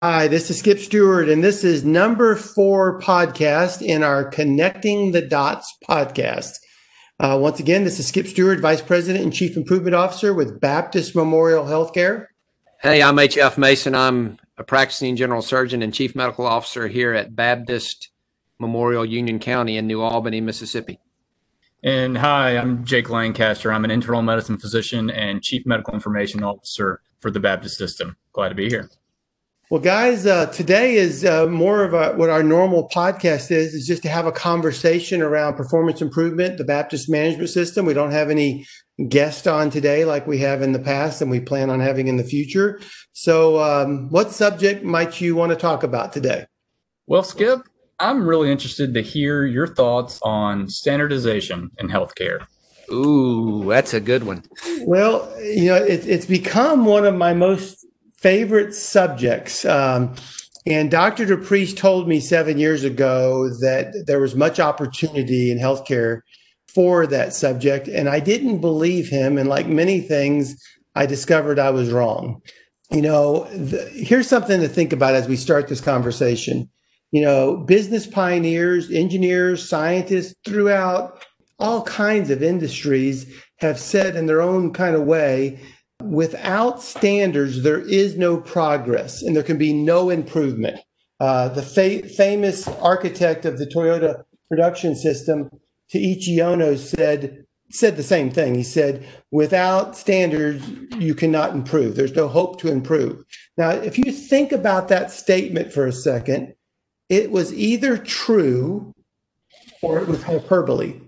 Hi, this is Skip Stewart, and this is number four podcast in our Connecting the Dots podcast. Uh, once again, this is Skip Stewart, Vice President and Chief Improvement Officer with Baptist Memorial Healthcare. Hey, I'm H.F. Mason. I'm a practicing general surgeon and Chief Medical Officer here at Baptist Memorial Union County in New Albany, Mississippi. And hi, I'm Jake Lancaster. I'm an internal medicine physician and Chief Medical Information Officer for the Baptist System. Glad to be here. Well, guys, uh, today is uh, more of a, what our normal podcast is, is just to have a conversation around performance improvement, the Baptist management system. We don't have any guest on today like we have in the past and we plan on having in the future. So, um, what subject might you want to talk about today? Well, Skip, I'm really interested to hear your thoughts on standardization in healthcare. Ooh, that's a good one. Well, you know, it, it's become one of my most favorite subjects. Um, and Dr. DePriest told me seven years ago that there was much opportunity in healthcare for that subject. And I didn't believe him. And like many things, I discovered I was wrong. You know, the, here's something to think about as we start this conversation. You know, business pioneers, engineers, scientists throughout all kinds of industries have said in their own kind of way Without standards, there is no progress and there can be no improvement. Uh, the fa- famous architect of the Toyota production system, Taiichi Ohno, said said the same thing. He said, "Without standards, you cannot improve. There's no hope to improve." Now, if you think about that statement for a second, it was either true or it was hyperbole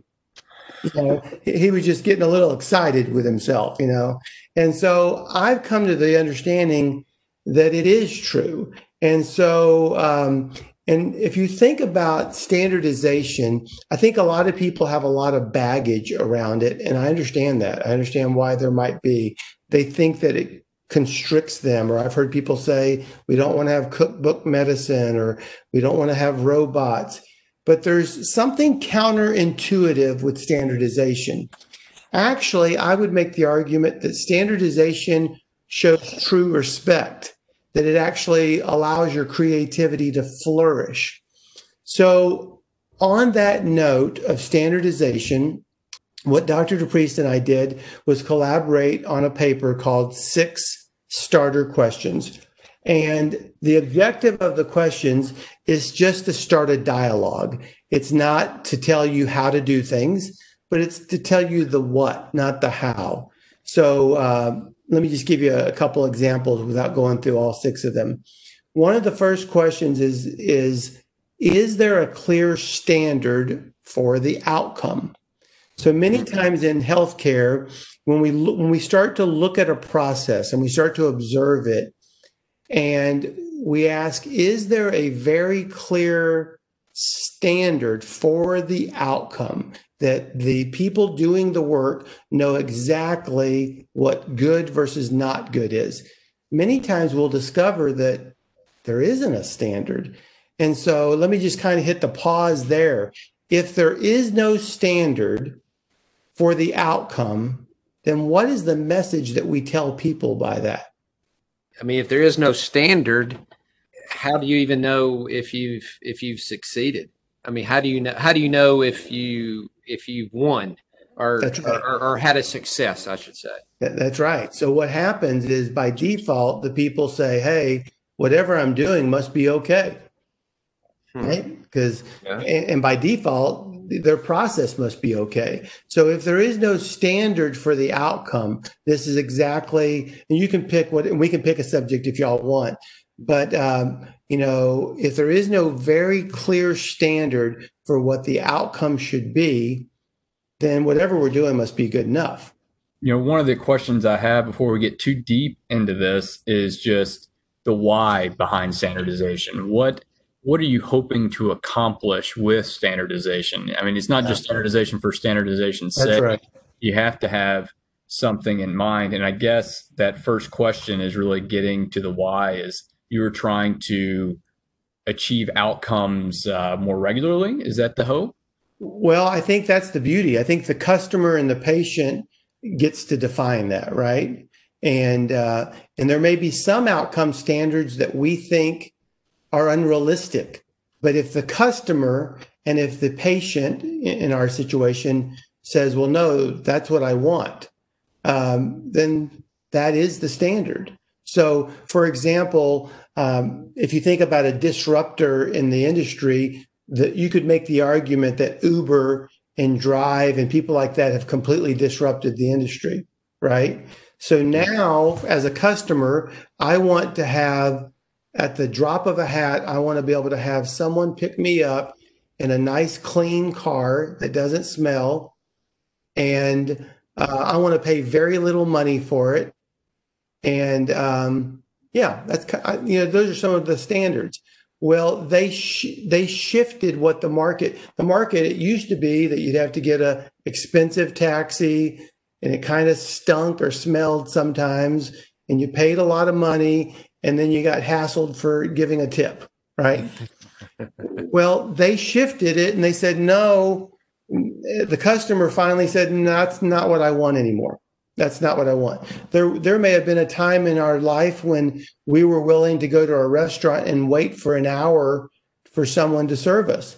you know, he was just getting a little excited with himself, you know. And so I've come to the understanding that it is true. And so, um, and if you think about standardization, I think a lot of people have a lot of baggage around it. And I understand that. I understand why there might be. They think that it constricts them, or I've heard people say, we don't want to have cookbook medicine, or we don't want to have robots but there's something counterintuitive with standardization. Actually, I would make the argument that standardization shows true respect, that it actually allows your creativity to flourish. So, on that note of standardization, what Dr. DePriest and I did was collaborate on a paper called Six Starter Questions and the objective of the questions is just to start a dialogue. It's not to tell you how to do things, but it's to tell you the what, not the how. So uh, let me just give you a couple examples without going through all six of them. One of the first questions is is is there a clear standard for the outcome? So many times in healthcare, when we when we start to look at a process and we start to observe it, and we ask, is there a very clear standard for the outcome that the people doing the work know exactly what good versus not good is? Many times we'll discover that there isn't a standard. And so let me just kind of hit the pause there. If there is no standard for the outcome, then what is the message that we tell people by that? I mean, if there is no standard, how do you even know if you've if you've succeeded? I mean, how do you know how do you know if you if you've won or right. or, or, or, had a success? I should say. That's right. So what happens is by default, the people say, "Hey, whatever I'm doing must be okay," hmm. right? Because yeah. and, and by default, their process must be okay. So if there is no standard for the outcome, this is exactly, and you can pick what, and we can pick a subject if y'all want. But, um, you know, if there is no very clear standard for what the outcome should be, then whatever we're doing must be good enough. You know, one of the questions I have before we get too deep into this is just the why behind standardization. What what are you hoping to accomplish with standardization? I mean, it's not just standardization for standardization's sake. Right. You have to have something in mind. And I guess that first question is really getting to the why is you're trying to achieve outcomes uh, more regularly. Is that the hope? Well, I think that's the beauty. I think the customer and the patient gets to define that, right? and uh, and there may be some outcome standards that we think are unrealistic. But if the customer and if the patient in our situation says, "Well, no, that's what I want," um, then that is the standard. So, for example, um, if you think about a disruptor in the industry, that you could make the argument that Uber and Drive and people like that have completely disrupted the industry, right? So now, as a customer, I want to have at the drop of a hat, I want to be able to have someone pick me up in a nice, clean car that doesn't smell. And uh, I want to pay very little money for it. And um, yeah, that's you know those are some of the standards. Well, they sh- they shifted what the market the market it used to be that you'd have to get a expensive taxi and it kind of stunk or smelled sometimes and you paid a lot of money and then you got hassled for giving a tip, right? well, they shifted it and they said no. The customer finally said, no, "That's not what I want anymore." That's not what I want. There, there may have been a time in our life when we were willing to go to a restaurant and wait for an hour for someone to serve us.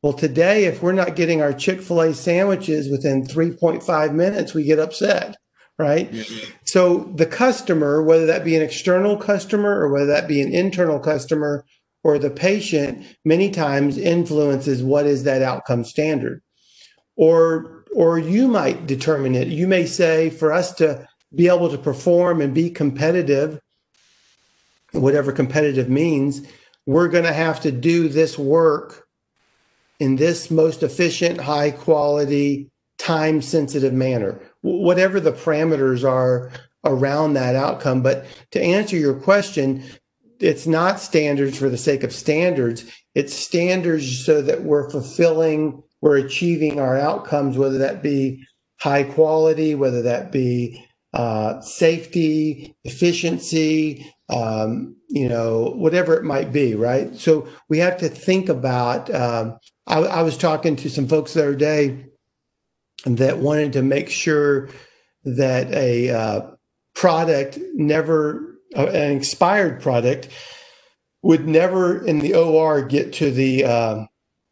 Well, today, if we're not getting our Chick fil A sandwiches within 3.5 minutes, we get upset, right? Yeah. So the customer, whether that be an external customer or whether that be an internal customer or the patient, many times influences what is that outcome standard. Or or you might determine it. You may say, for us to be able to perform and be competitive, whatever competitive means, we're going to have to do this work in this most efficient, high quality, time sensitive manner, whatever the parameters are around that outcome. But to answer your question, it's not standards for the sake of standards. It's standards so that we're fulfilling we're achieving our outcomes, whether that be high quality, whether that be uh, safety, efficiency, um, you know, whatever it might be, right? So we have to think about. Um, I, I, was talking to some folks the other day that wanted to make sure that a uh, product never, uh, an expired product, would never in the OR get to the um,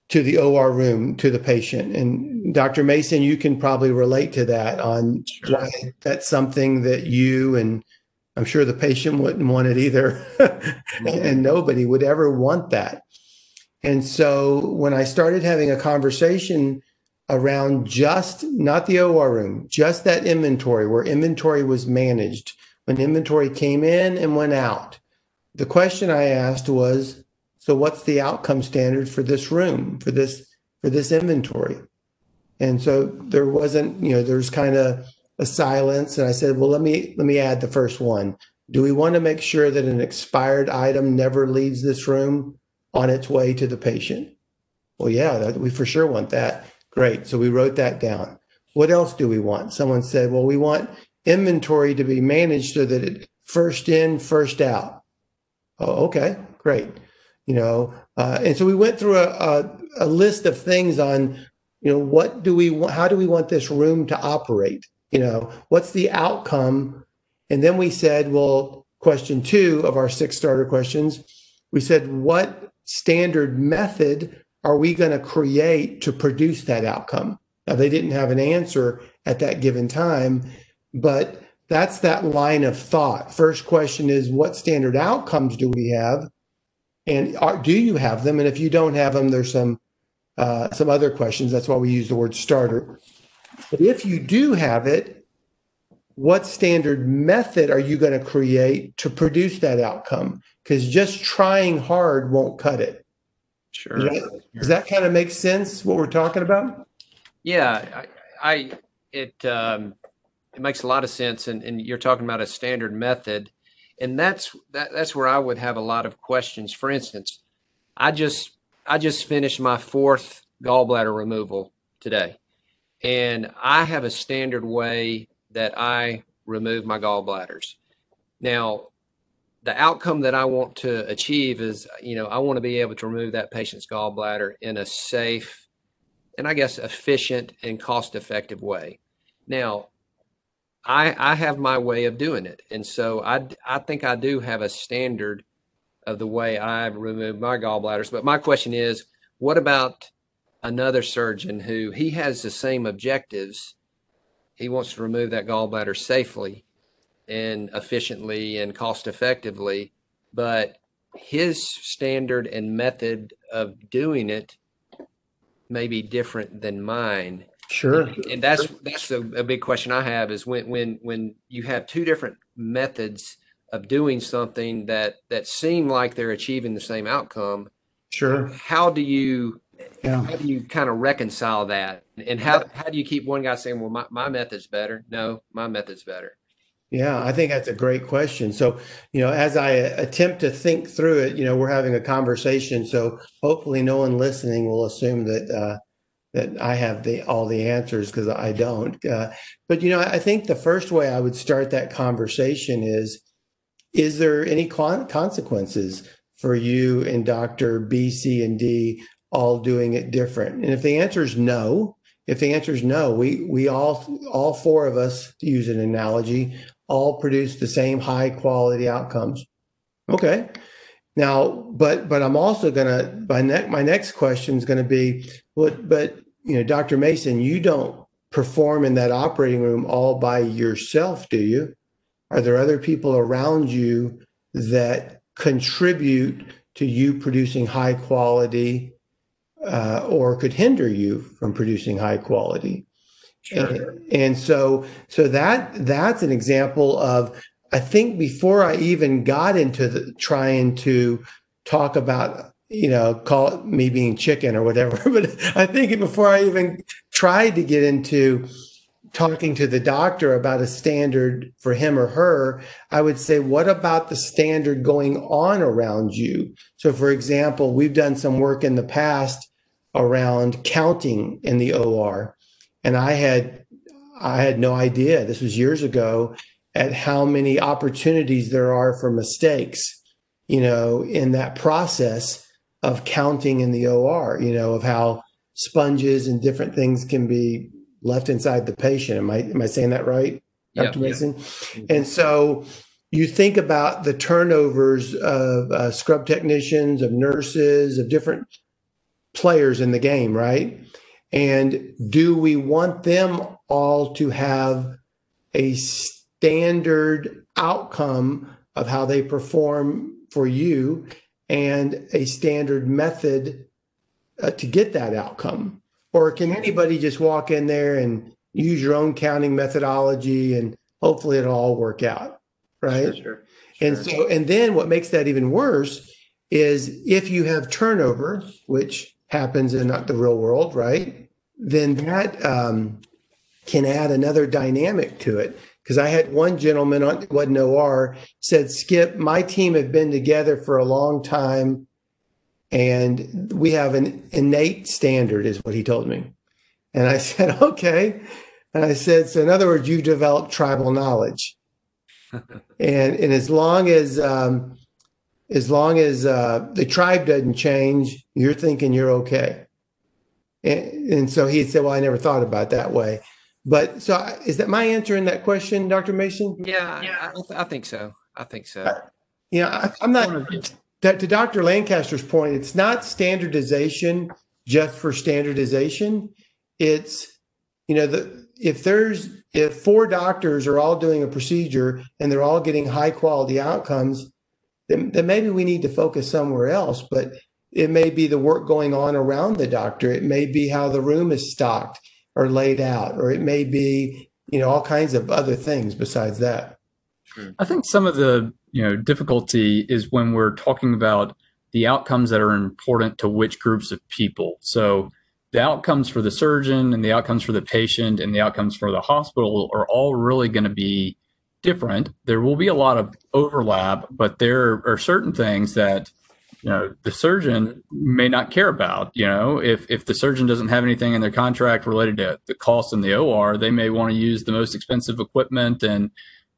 to the OR room to the patient. And Dr. Mason, you can probably relate to that on why that's something that you and I'm sure the patient wouldn't want it either. and nobody would ever want that. And so when I started having a conversation around just not the OR room, just that inventory where inventory was managed, when inventory came in and went out, the question I asked was, so what's the outcome standard for this room, for this for this inventory? And so there wasn't, you know, there's kind of a silence. And I said, well, let me let me add the first one. Do we want to make sure that an expired item never leaves this room on its way to the patient? Well, yeah, that, we for sure want that. Great. So we wrote that down. What else do we want? Someone said, well, we want inventory to be managed so that it first in, first out. Oh, okay, great you know uh, and so we went through a, a, a, list of things on you know what do we want how do we want this room to operate you know what's the outcome? And then we said well question two of our six starter questions we said what standard method are we going to create to produce that outcome? Now they didn't have an answer at that given time but that's that line of thought. First question is what standard outcomes do we have and are, do you have them? And if you don't have them, there's some uh, some other questions. That's why we use the word starter. But if you do have it, what standard method are you going to create to produce that outcome? Because just trying hard won't cut it. Sure. Does that, does that kind of make sense? What we're talking about? Yeah, I, I it um, it makes a lot of sense, and, and you're talking about a standard method and that's that, that's where I would have a lot of questions. For instance, I just I just finished my fourth gallbladder removal today, and I have a standard way that I remove my gallbladders. Now, the outcome that I want to achieve is, you know, I want to be able to remove that patient's gallbladder in a safe and I guess efficient and cost effective way. Now, I I have my way of doing it, and so I I think I do have a standard of the way I remove my gallbladders. But my question is, what about another surgeon who he has the same objectives? He wants to remove that gallbladder safely and efficiently and cost effectively, but his standard and method of doing it may be different than mine. Sure. And, and that's that's a, a, big question I have is when when when you have two different methods of doing something that that seem like they're achieving the same outcome. Sure. How do you yeah. how do you kind of reconcile that? And how how do you keep one guy saying, "Well, my, my method's better"? No, my method's better. Yeah, I think that's a great question. So, you know, as I attempt to think through it, you know, we're having a conversation. So hopefully, no one listening will assume that uh, that I have the all the answers because I don't. Uh, but you know, I think the first way I would start that conversation is: Is there any consequences for you and Doctor B, C, and D all doing it different? And if the answer is no, if the answer is no, we we all all four of us, to use an analogy, all produce the same high quality outcomes. Okay. Now, but but I'm also gonna my next my next question is gonna be what but you know, Dr. Mason, you don't perform in that operating room all by yourself, do you? Are there other people around you that contribute to you producing high quality uh, or could hinder you from producing high quality? Sure. And, and so, so that that's an example of I think before I even got into the, trying to talk about you know call it me being chicken or whatever, but I think before I even tried to get into talking to the doctor about a standard for him or her, I would say, what about the standard going on around you? So, for example, we've done some work in the past around counting in the OR and I had I had no idea. This was years ago at how many opportunities there are for mistakes, you know, in that process of counting in the OR, you know, of how sponges and different things can be left inside the patient. Am I am I saying that right, Dr. Yep, Mason? Yep. And so you think about the turnovers of uh, scrub technicians, of nurses, of different players in the game, right? And do we want them all to have a standard outcome of how they perform for you and a standard method uh, to get that outcome? Or can anybody just walk in there and use your own counting methodology and hopefully it'll all work out? Right. Sure, sure. And so, and then what makes that even worse is if you have turnover, which happens in not the real world, right? Then that um, can add another dynamic to it. Because I had one gentleman on what no OR said, Skip, my team have been together for a long time, and we have an innate standard, is what he told me. And I said, okay. And I said, so in other words, you've developed tribal knowledge. and and as long as um, as long as uh, the tribe doesn't change, you're thinking you're okay. And, and so he said, Well, I never thought about that way. But so is that my answer in that question, Dr. Mason? Yeah, yeah. I, I think so. I think so. Uh, yeah, I, am not. To, to Dr. Lancaster's point, it's not standardization just for standardization. It's, you know, the if there's if four doctors are all doing a procedure and they're all getting high quality outcomes, then, then maybe we need to focus somewhere else. But it may be the work going on around the doctor. It may be how the room is stocked or laid out, or it may be, you know, all kinds of other things besides that. Hmm. I think some of the, you know, difficulty is when we're talking about the outcomes that are important to which groups of people. So the outcomes for the surgeon and the outcomes for the patient and the outcomes for the hospital are all really going to be different. There will be a lot of overlap, but there are certain things that you know the surgeon may not care about you know if if the surgeon doesn't have anything in their contract related to the cost in the OR they may want to use the most expensive equipment and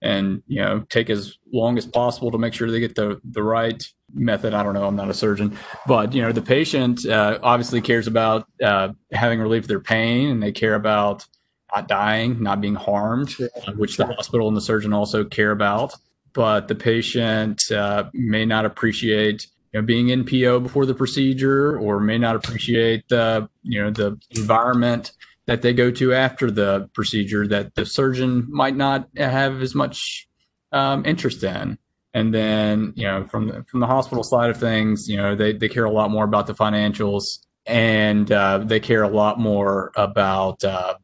and you know take as long as possible to make sure they get the the right method i don't know i'm not a surgeon but you know the patient uh, obviously cares about uh, having relief of their pain and they care about not dying, not being harmed, uh, which the hospital and the surgeon also care about. But the patient uh, may not appreciate you know, being NPO before the procedure, or may not appreciate the you know the environment that they go to after the procedure that the surgeon might not have as much um, interest in. And then you know from the, from the hospital side of things, you know they they care a lot more about the financials, and uh, they care a lot more about uh,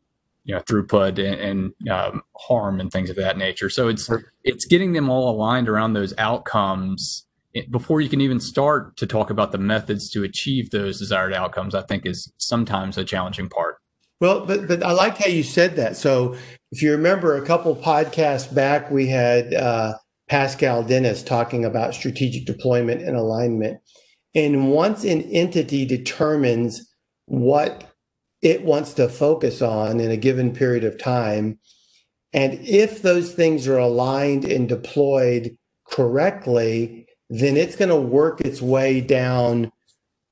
you know throughput and, and um, harm and things of that nature. So it's it's getting them all aligned around those outcomes before you can even start to talk about the methods to achieve those desired outcomes, I think is sometimes a challenging part. Well, but, but I like how you said that. So if you remember a couple podcasts back, we had uh, Pascal Dennis talking about strategic deployment and alignment. And once an entity determines what it wants to focus on in a given period of time, and if those things are aligned and deployed correctly, then it's going to work its way down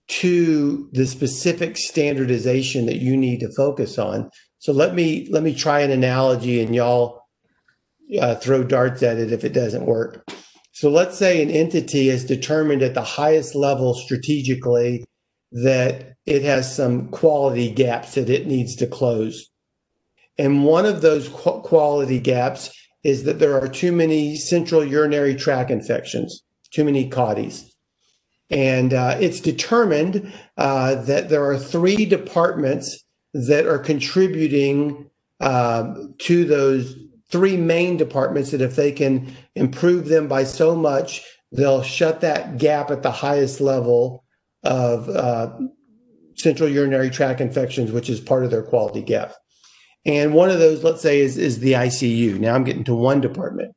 to the specific standardization that you need to focus on. So let me let me try an analogy, and y'all uh, throw darts at it if it doesn't work. So let's say an entity is determined at the highest level strategically that it has some quality gaps that it needs to close. And one of those qu- quality gaps is that there are too many central urinary tract infections too many CAUTIs. And uh, it's determined uh, that there are three departments that are contributing uh, to those three main departments that if they can improve them by so much, they'll shut that gap at the highest level of uh, central urinary tract infections, which is part of their quality gap. And one of those, let's say, is, is the ICU. Now I'm getting to one department.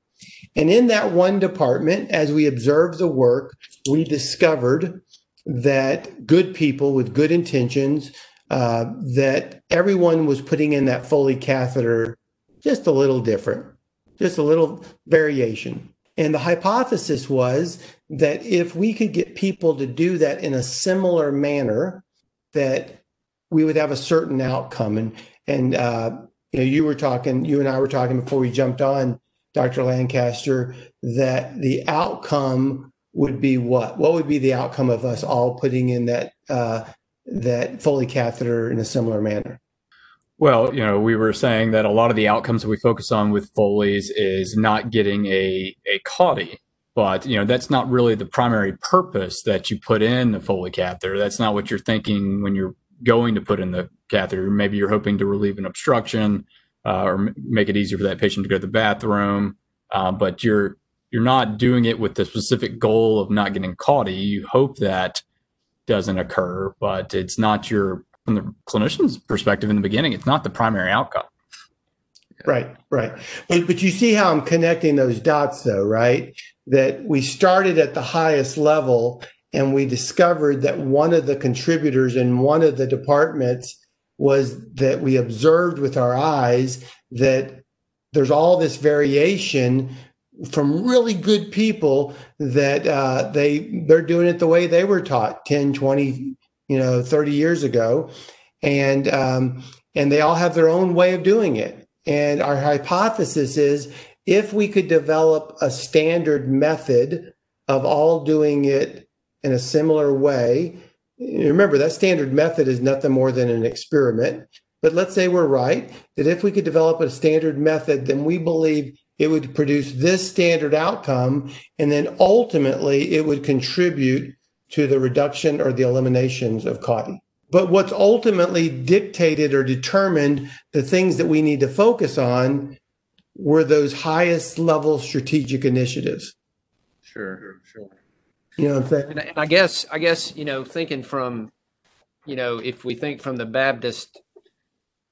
And in that one department, as we observed the work, we discovered that good people with good intentions, uh, that everyone was putting in that Foley catheter just a little different, just a little variation. And the hypothesis was that if we could get people to do that in a similar manner, that we would have a certain outcome. And and uh, you know, you were talking, you and I were talking before we jumped on Dr. Lancaster, that the outcome would be what? What would be the outcome of us all putting in that uh, that Foley catheter in a similar manner? Well, you know, we were saying that a lot of the outcomes that we focus on with Foley's is not getting a a CAUTI, but you know that's not really the primary purpose that you put in the Foley catheter. That's not what you're thinking when you're going to put in the catheter. Maybe you're hoping to relieve an obstruction uh, or make it easier for that patient to go to the bathroom. Uh, but you're you're not doing it with the specific goal of not getting CAUTI. You hope that doesn't occur, but it's not your from the clinician's perspective in the beginning. It's not the primary outcome. Right, right. But but you see how I'm connecting those dots, though, right? That we started at the highest level and we discovered that one of the contributors in one of the departments was that we observed with our eyes that there's all this variation from really good people that uh, they they're doing it the way they were taught 10 20 you know 30 years ago. And um, and they all have their own way of doing it. And our hypothesis is if we could develop a standard method of all doing it in a similar way remember that standard method is nothing more than an experiment. But let's say we're right that if we could develop a standard method, then we believe it would produce this standard outcome. And then ultimately it would contribute to the reduction or the eliminations of CAUTI. But what's ultimately dictated or determined the things that we need to focus on were those highest level strategic initiatives. Sure, sure. You know what I'm saying? And, and I guess, I guess, you know, thinking from, you know, if we think from the Baptist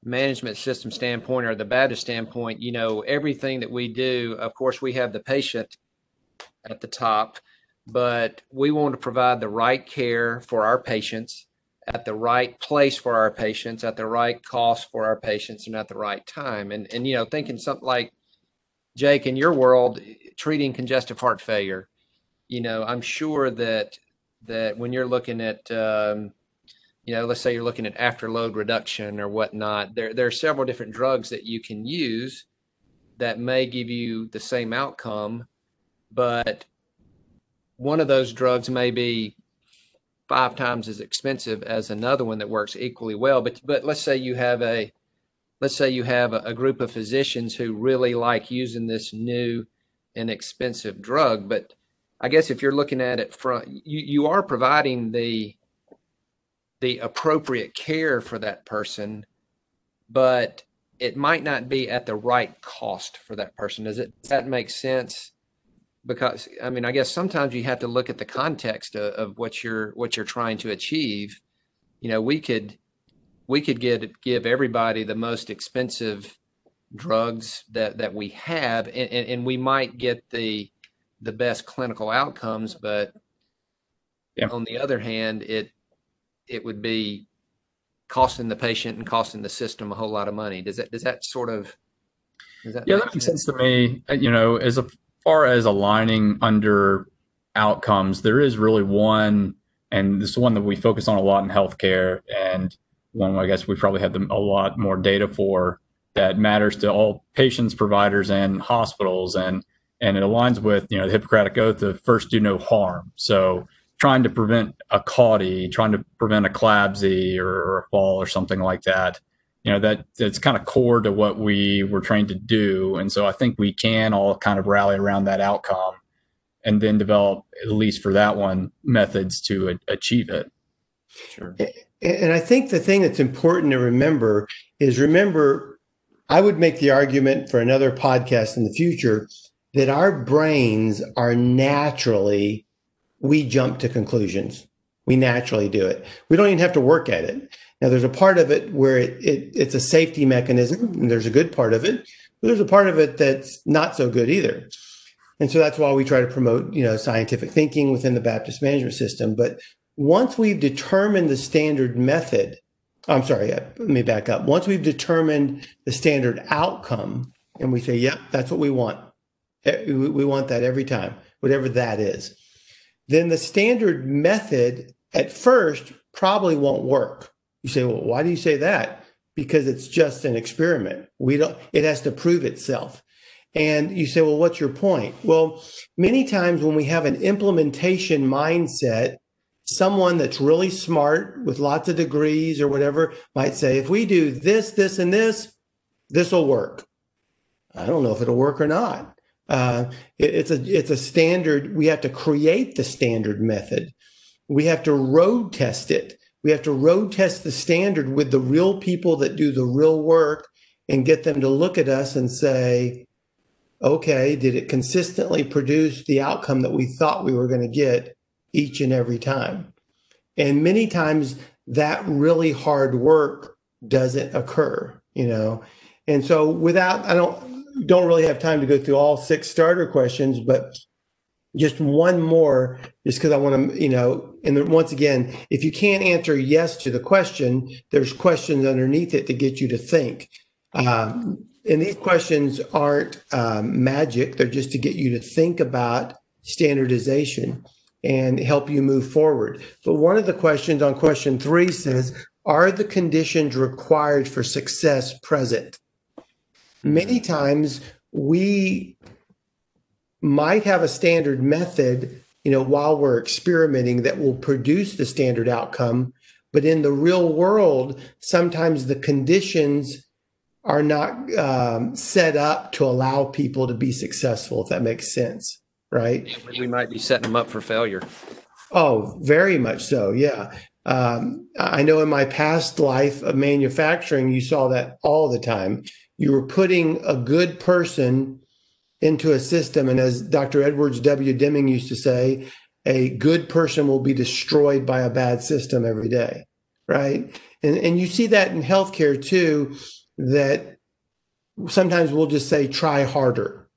management system standpoint or the Baptist standpoint, you know, everything that we do, of course, we have the patient at the top, but we want to provide the right care for our patients at the right place for our patients, at the right cost for our patients, and at the right time. And and you know, thinking something like Jake in your world, treating congestive heart failure, you know, I'm sure that that when you're looking at um, you know, let's say you're looking at afterload reduction or whatnot. There, there are several different drugs that you can use that may give you the same outcome, but one of those drugs may be five times as expensive as another one that works equally well. But but let's say you have a let's say you have a, a group of physicians who really like using this new and expensive drug, but I guess if you're looking at it from you, you are providing the the appropriate care for that person, but it might not be at the right cost for that person. Does it does that make sense? Because I mean, I guess sometimes you have to look at the context of, of what you're what you're trying to achieve. You know, we could we could get give everybody the most expensive drugs that that we have, and, and, and we might get the the best clinical outcomes, but yeah. on the other hand, it it would be costing the patient and costing the system a whole lot of money. Does that does that sort of that yeah, that makes sense to me. Uh, you know, as far as aligning under outcomes, there is really one, and this is one that we focus on a lot in healthcare, and one I guess we probably have a lot more data for that matters to all patients, providers, and hospitals, and and it aligns with you know the Hippocratic oath of first do no harm. So trying to prevent a CAUTI, trying to prevent a CLABSI or, or, a fall or something like that. You know, that that's kind of core to what we were trained to do. And so I think we can all kind of rally around that outcome and then develop, at least for that one, methods to a- achieve it. Sure. And I think the thing that's important to remember is remember, I would make the argument for another podcast in the future that our brains are naturally we jump to conclusions. We naturally do it. We don't even have to work at it. Now, there's a part of it where it, it it's a safety mechanism, and there's a good part of it, but there's a part of it that's not so good either. And so that's why we try to promote, you know, scientific thinking within the Baptist management system. But once we've determined the standard method, I'm sorry, uh, let me back up. Once we've determined the standard outcome, and we say, yep, that's what we want. We want that every time, whatever that is then the standard method at first probably won't work. You say, well, why do you say that? Because it's just an experiment. We don't, it has to prove itself. And you say, well, what's your point? Well, many times when we have an implementation mindset, someone that's really smart with lots of degrees or whatever might say, if we do this, this, and this, this will work. I don't know if it'll work or not. Uh, it, it's a it's a standard. We have to create the standard method. We have to road test it. We have to road test the standard with the real people that do the real work and get them to look at us and say, okay, did it consistently produce the outcome that we thought we were going to get each and every time? And many times that really hard work doesn't occur, you know. And so without I don't don't really have time to go through all six starter questions, but just one more, just because I want to, you know, and once again, if you can't answer yes to the question, there's questions underneath it to get you to think. Um, and these questions aren't um, magic, they're just to get you to think about standardization and help you move forward. But one of the questions on question three says, Are the conditions required for success present? Many times we might have a standard method you know while we're experimenting that will produce the standard outcome but in the real world sometimes the conditions are not um, set up to allow people to be successful if that makes sense right? We might be setting them up for failure. Oh very much so yeah. Um, i know in my past life of manufacturing you saw that all the time you were putting a good person into a system. And as Dr. Edwards W. Deming used to say, a good person will be destroyed by a bad system every day. Right. And, and you see that in healthcare too, that sometimes we'll just say, try harder.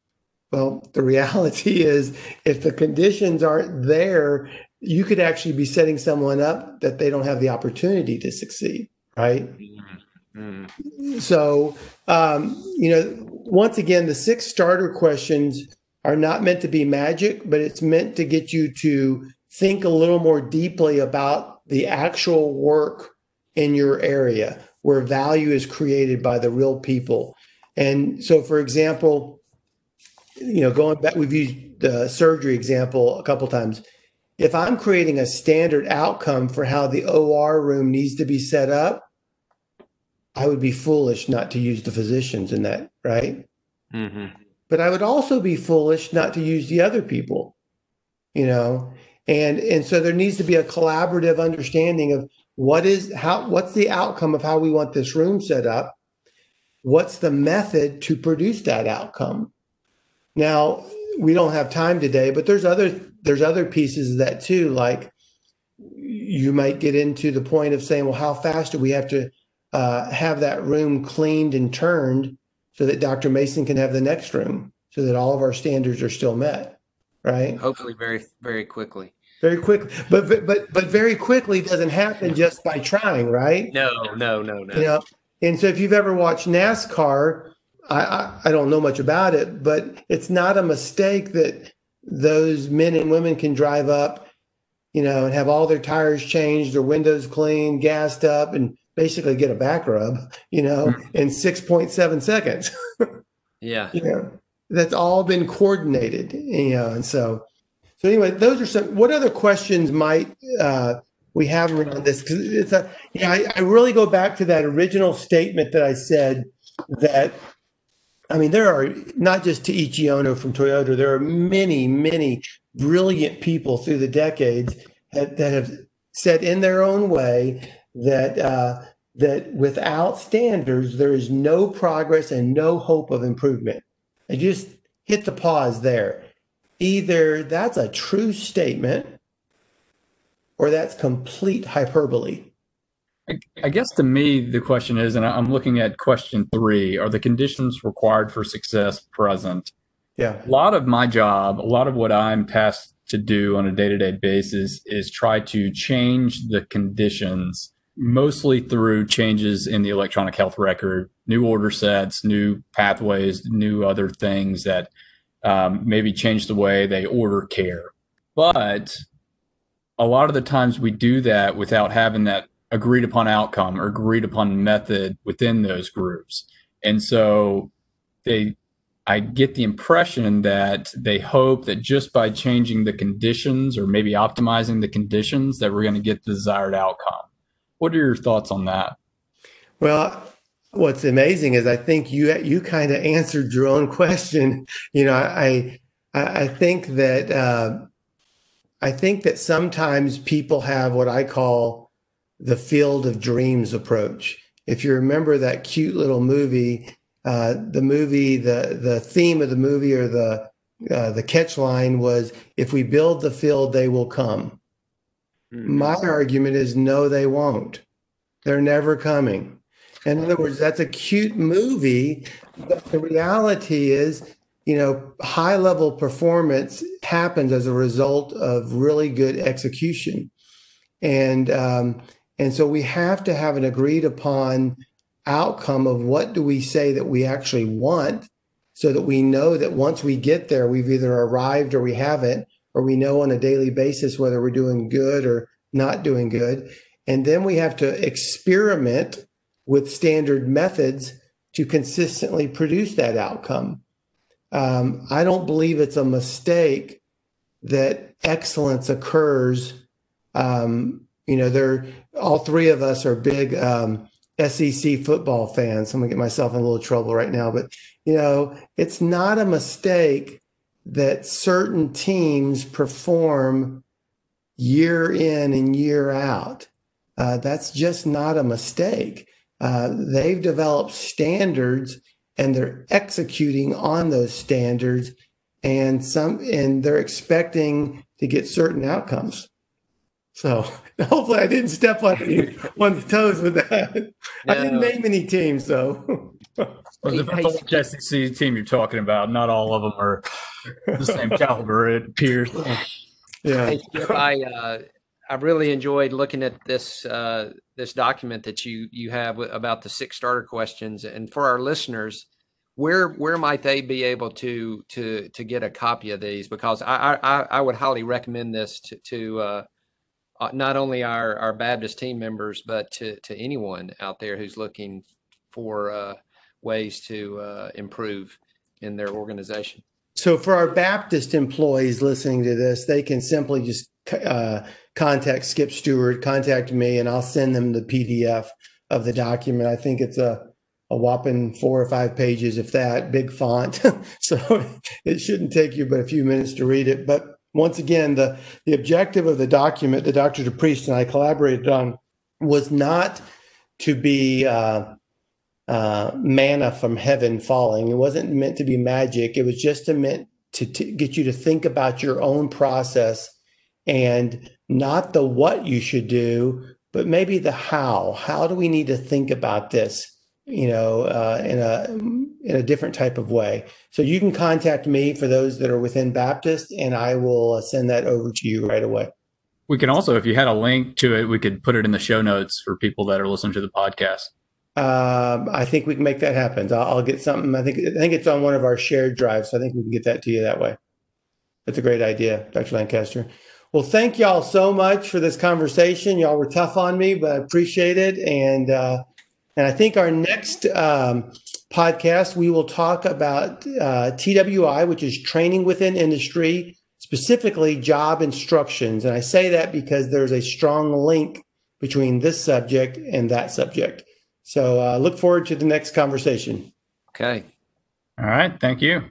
Well, the reality is, if the conditions aren't there, you could actually be setting someone up that they don't have the opportunity to succeed. Right. Mm-hmm. Mm. So, um, you know, once again, the six starter questions are not meant to be magic, but it's meant to get you to think a little more deeply about the actual work in your area where value is created by the real people. And so, for example, you know, going back, we've used the surgery example a couple times. If I'm creating a standard outcome for how the OR room needs to be set up, I would be foolish not to use the physicians in that, right? Mm-hmm. But I would also be foolish not to use the other people, you know. And and so there needs to be a collaborative understanding of what is how what's the outcome of how we want this room set up what's the method to produce that outcome now we don't have time today but there's other there's other pieces of that too like you might get into the point of saying well how fast do we have to uh, have that room cleaned and turned so that dr mason can have the next room so that all of our standards are still met right? Hopefully very very quickly. Very quickly but but but very quickly doesn't happen just by trying right? No no no no. You know and so if you've ever watched nascar I, I, I don't know much about it but it's not a mistake that those men and women can drive up you know and have all their tires changed their windows cleaned gassed up and basically get a back rub you know mm-hmm. in 6.7 seconds yeah you know that's all been coordinated you know and so so anyway, those are some. What other questions might uh, we have around this? Because it's a, yeah, I, I really go back to that original statement that I said that. I mean, there are not just Taiichi Ohno from Toyota. There are many, many brilliant people through the decades that, that have said in their own way that uh, that without standards there is no progress and no hope of improvement. I just hit the pause there either that's a true statement or that's complete hyperbole. I, guess to me, the question is, and I'm looking at question three are the conditions required for success present? Yeah. A lot of my job, a lot of what I'm tasked to do on a day to day basis is try to change the conditions mostly through changes in the electronic health record, new order sets, new pathways, new other things that um, maybe change the way they order care. But a lot of the times we do that without having that agreed upon outcome or agreed upon method within those groups. And so they I get the impression that they hope that just by changing the conditions or maybe optimizing the conditions that we're going to get the desired outcome. What are your thoughts on that? Well, what's amazing is I think you you kind of answered your own question. You know, I I, I think that uh, I think that sometimes people have what I call the field of dreams approach. If you remember that cute little movie, uh, the movie the the theme of the movie or the uh, the catch line was if we build the field they will come. Mm-hmm. my argument is no they won't. They're never coming. In other words, that's a cute movie, but the reality is, you know, high level performance happens as a result of really good execution, and um, and so we have to have an agreed upon outcome of what do we say that we actually want, so that we know that once we get there, we've either arrived or we haven't, or we know on a daily basis whether we're doing good or not doing good, and then we have to experiment with standard methods to consistently produce that outcome. Um, I don't believe it's a mistake that excellence occurs. Um, you know, there all three of us are big um, SEC football fans. I'm gonna get myself in a little trouble right now, but you know, it's not a mistake that certain teams perform year in and year out. Uh, that's just not a mistake. Uh, they've developed standards and they're executing on those standards and some and they're expecting to get certain outcomes so hopefully i didn't step on anyone's toes with that yeah. i didn't name any teams though well, depends on which SEC team you're talking about. Not all of them are the same caliber. It appears. Yeah, hey, I uh, I really enjoyed looking at this uh, this document that you you have about the six starter questions, and for our listeners, where where might they be able to to to get a copy of these? Because I I, I would highly recommend this to, to uh, uh, not only our, our Baptist team members, but to, to anyone out there who's looking for uh, ways to uh, improve in their organization. So, for our Baptist employees listening to this, they can simply just uh, contact Skip Stewart, contact me, and I'll send them the PDF of the document. I think it's a a whopping four or five pages, if that, big font. so it shouldn't take you but a few minutes to read it. But once again, the, the objective of the document that Dr. DePriest and I collaborated on was not to be uh, uh, manna from heaven falling. It wasn't meant to be magic. It was just meant to, to get you to think about your own process and not the what you should do, but maybe the how. How do we need to think about this? You know, uh, in a in a different type of way. So you can contact me for those that are within Baptist, and I will send that over to you right away. We can also, if you had a link to it, we could put it in the show notes for people that are listening to the podcast. Um, I think we can make that happen. I'll, I'll, get something. I think I think it's on one of our shared drives. So I think we can get that to you that way. That's a great idea, Dr. Lancaster. Well, thank y'all so much for this conversation. Y'all were tough on me, but I appreciate it. And uh, and I think our next um, podcast, we will talk about uh, TWI, which is training within industry, specifically job instructions. And I say that because there's a strong link between this subject and that subject. So uh, look forward to the next conversation. Okay. All right. Thank you.